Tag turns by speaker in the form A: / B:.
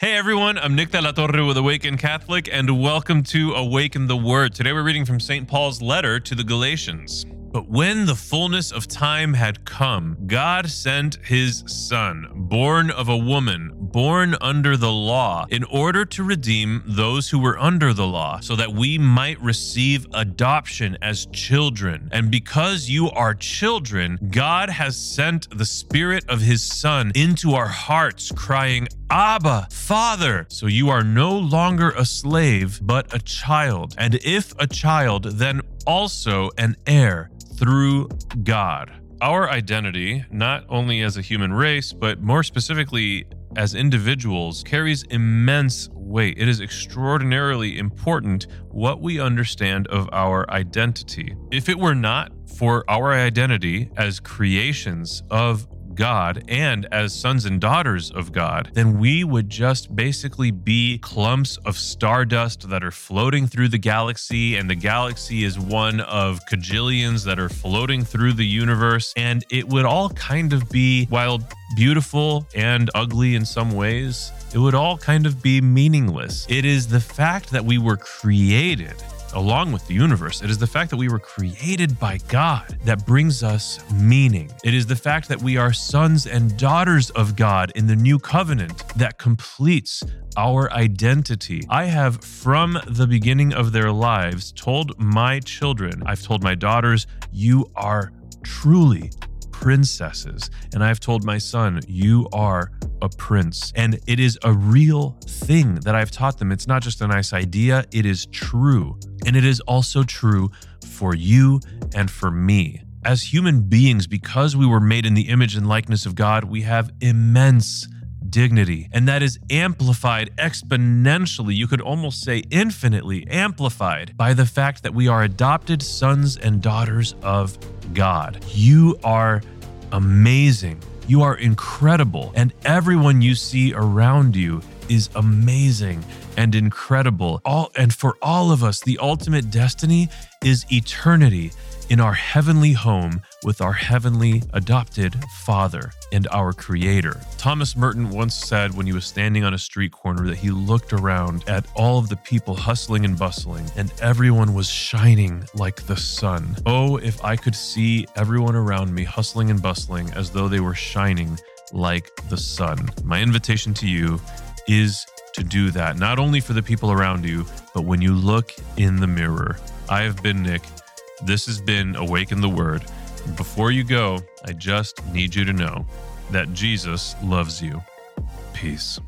A: Hey everyone, I'm Nick de la Torre with Awaken Catholic, and welcome to Awaken the Word. Today we're reading from St. Paul's letter to the Galatians. But when the fullness of time had come, God sent his Son, born of a woman, born under the law, in order to redeem those who were under the law, so that we might receive adoption as children. And because you are children, God has sent the Spirit of his Son into our hearts, crying, Abba, Father. So you are no longer a slave, but a child. And if a child, then also an heir through God. Our identity, not only as a human race, but more specifically as individuals, carries immense weight. It is extraordinarily important what we understand of our identity. If it were not for our identity as creations of God and as sons and daughters of God, then we would just basically be clumps of stardust that are floating through the galaxy, and the galaxy is one of cajillions that are floating through the universe. And it would all kind of be, while beautiful and ugly in some ways, it would all kind of be meaningless. It is the fact that we were created along with the universe. It is the fact that we were created by God that brings us meaning. It is the fact that we are sons and daughters of God in the new covenant that completes our identity. I have, from the beginning of their lives, told my children, I've told my daughters, you are truly princesses. And I've told my son, you are a prince. And it is a real thing that I've taught them. It's not just a nice idea, it is true. And it is also true for you and for me. As human beings, because we were made in the image and likeness of God, we have immense dignity. And that is amplified exponentially, you could almost say infinitely amplified by the fact that we are adopted sons and daughters of God. You are amazing. You are incredible. And everyone you see around you is amazing and incredible. All and for all of us, the ultimate destiny is eternity in our heavenly home with our heavenly adopted Father and our Creator. Thomas Merton once said when he was standing on a street corner that he looked around at all of the people hustling and bustling, and everyone was shining like the sun. Oh, if I could see everyone around me hustling and bustling as though they were shining like the sun. My invitation to you is to do that, not only for the people around you, but when you look in the mirror. I have been Nick. This has been Awaken the Word. Before you go, I just need you to know that Jesus loves you. Peace.